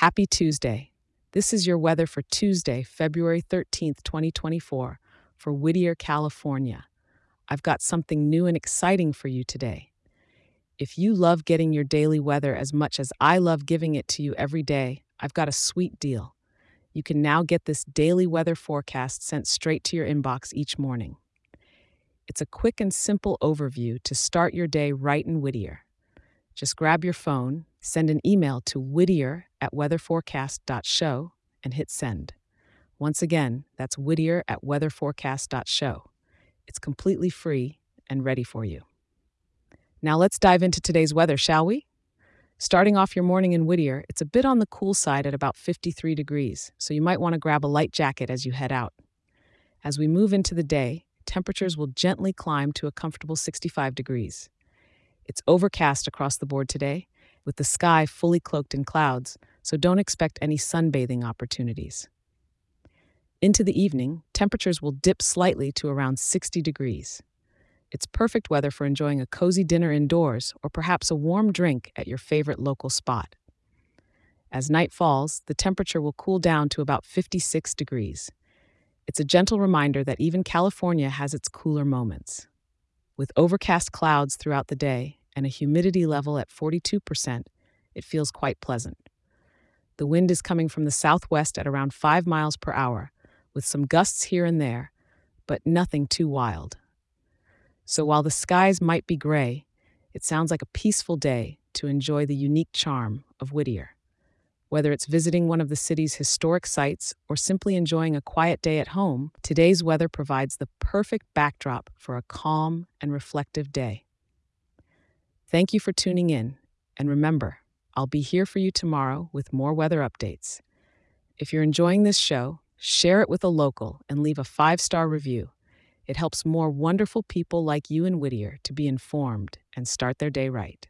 Happy Tuesday. This is your weather for Tuesday, February 13th, 2024, for Whittier, California. I've got something new and exciting for you today. If you love getting your daily weather as much as I love giving it to you every day, I've got a sweet deal. You can now get this daily weather forecast sent straight to your inbox each morning. It's a quick and simple overview to start your day right in Whittier. Just grab your phone, send an email to whittier at weatherforecast.show, and hit send. Once again, that's whittier at weatherforecast.show. It's completely free and ready for you. Now let's dive into today's weather, shall we? Starting off your morning in Whittier, it's a bit on the cool side at about 53 degrees, so you might want to grab a light jacket as you head out. As we move into the day, temperatures will gently climb to a comfortable 65 degrees. It's overcast across the board today, with the sky fully cloaked in clouds, so don't expect any sunbathing opportunities. Into the evening, temperatures will dip slightly to around 60 degrees. It's perfect weather for enjoying a cozy dinner indoors or perhaps a warm drink at your favorite local spot. As night falls, the temperature will cool down to about 56 degrees. It's a gentle reminder that even California has its cooler moments. With overcast clouds throughout the day and a humidity level at 42%, it feels quite pleasant. The wind is coming from the southwest at around 5 miles per hour, with some gusts here and there, but nothing too wild. So while the skies might be gray, it sounds like a peaceful day to enjoy the unique charm of Whittier. Whether it's visiting one of the city's historic sites or simply enjoying a quiet day at home, today's weather provides the perfect backdrop for a calm and reflective day. Thank you for tuning in, and remember, I'll be here for you tomorrow with more weather updates. If you're enjoying this show, share it with a local and leave a five star review. It helps more wonderful people like you and Whittier to be informed and start their day right.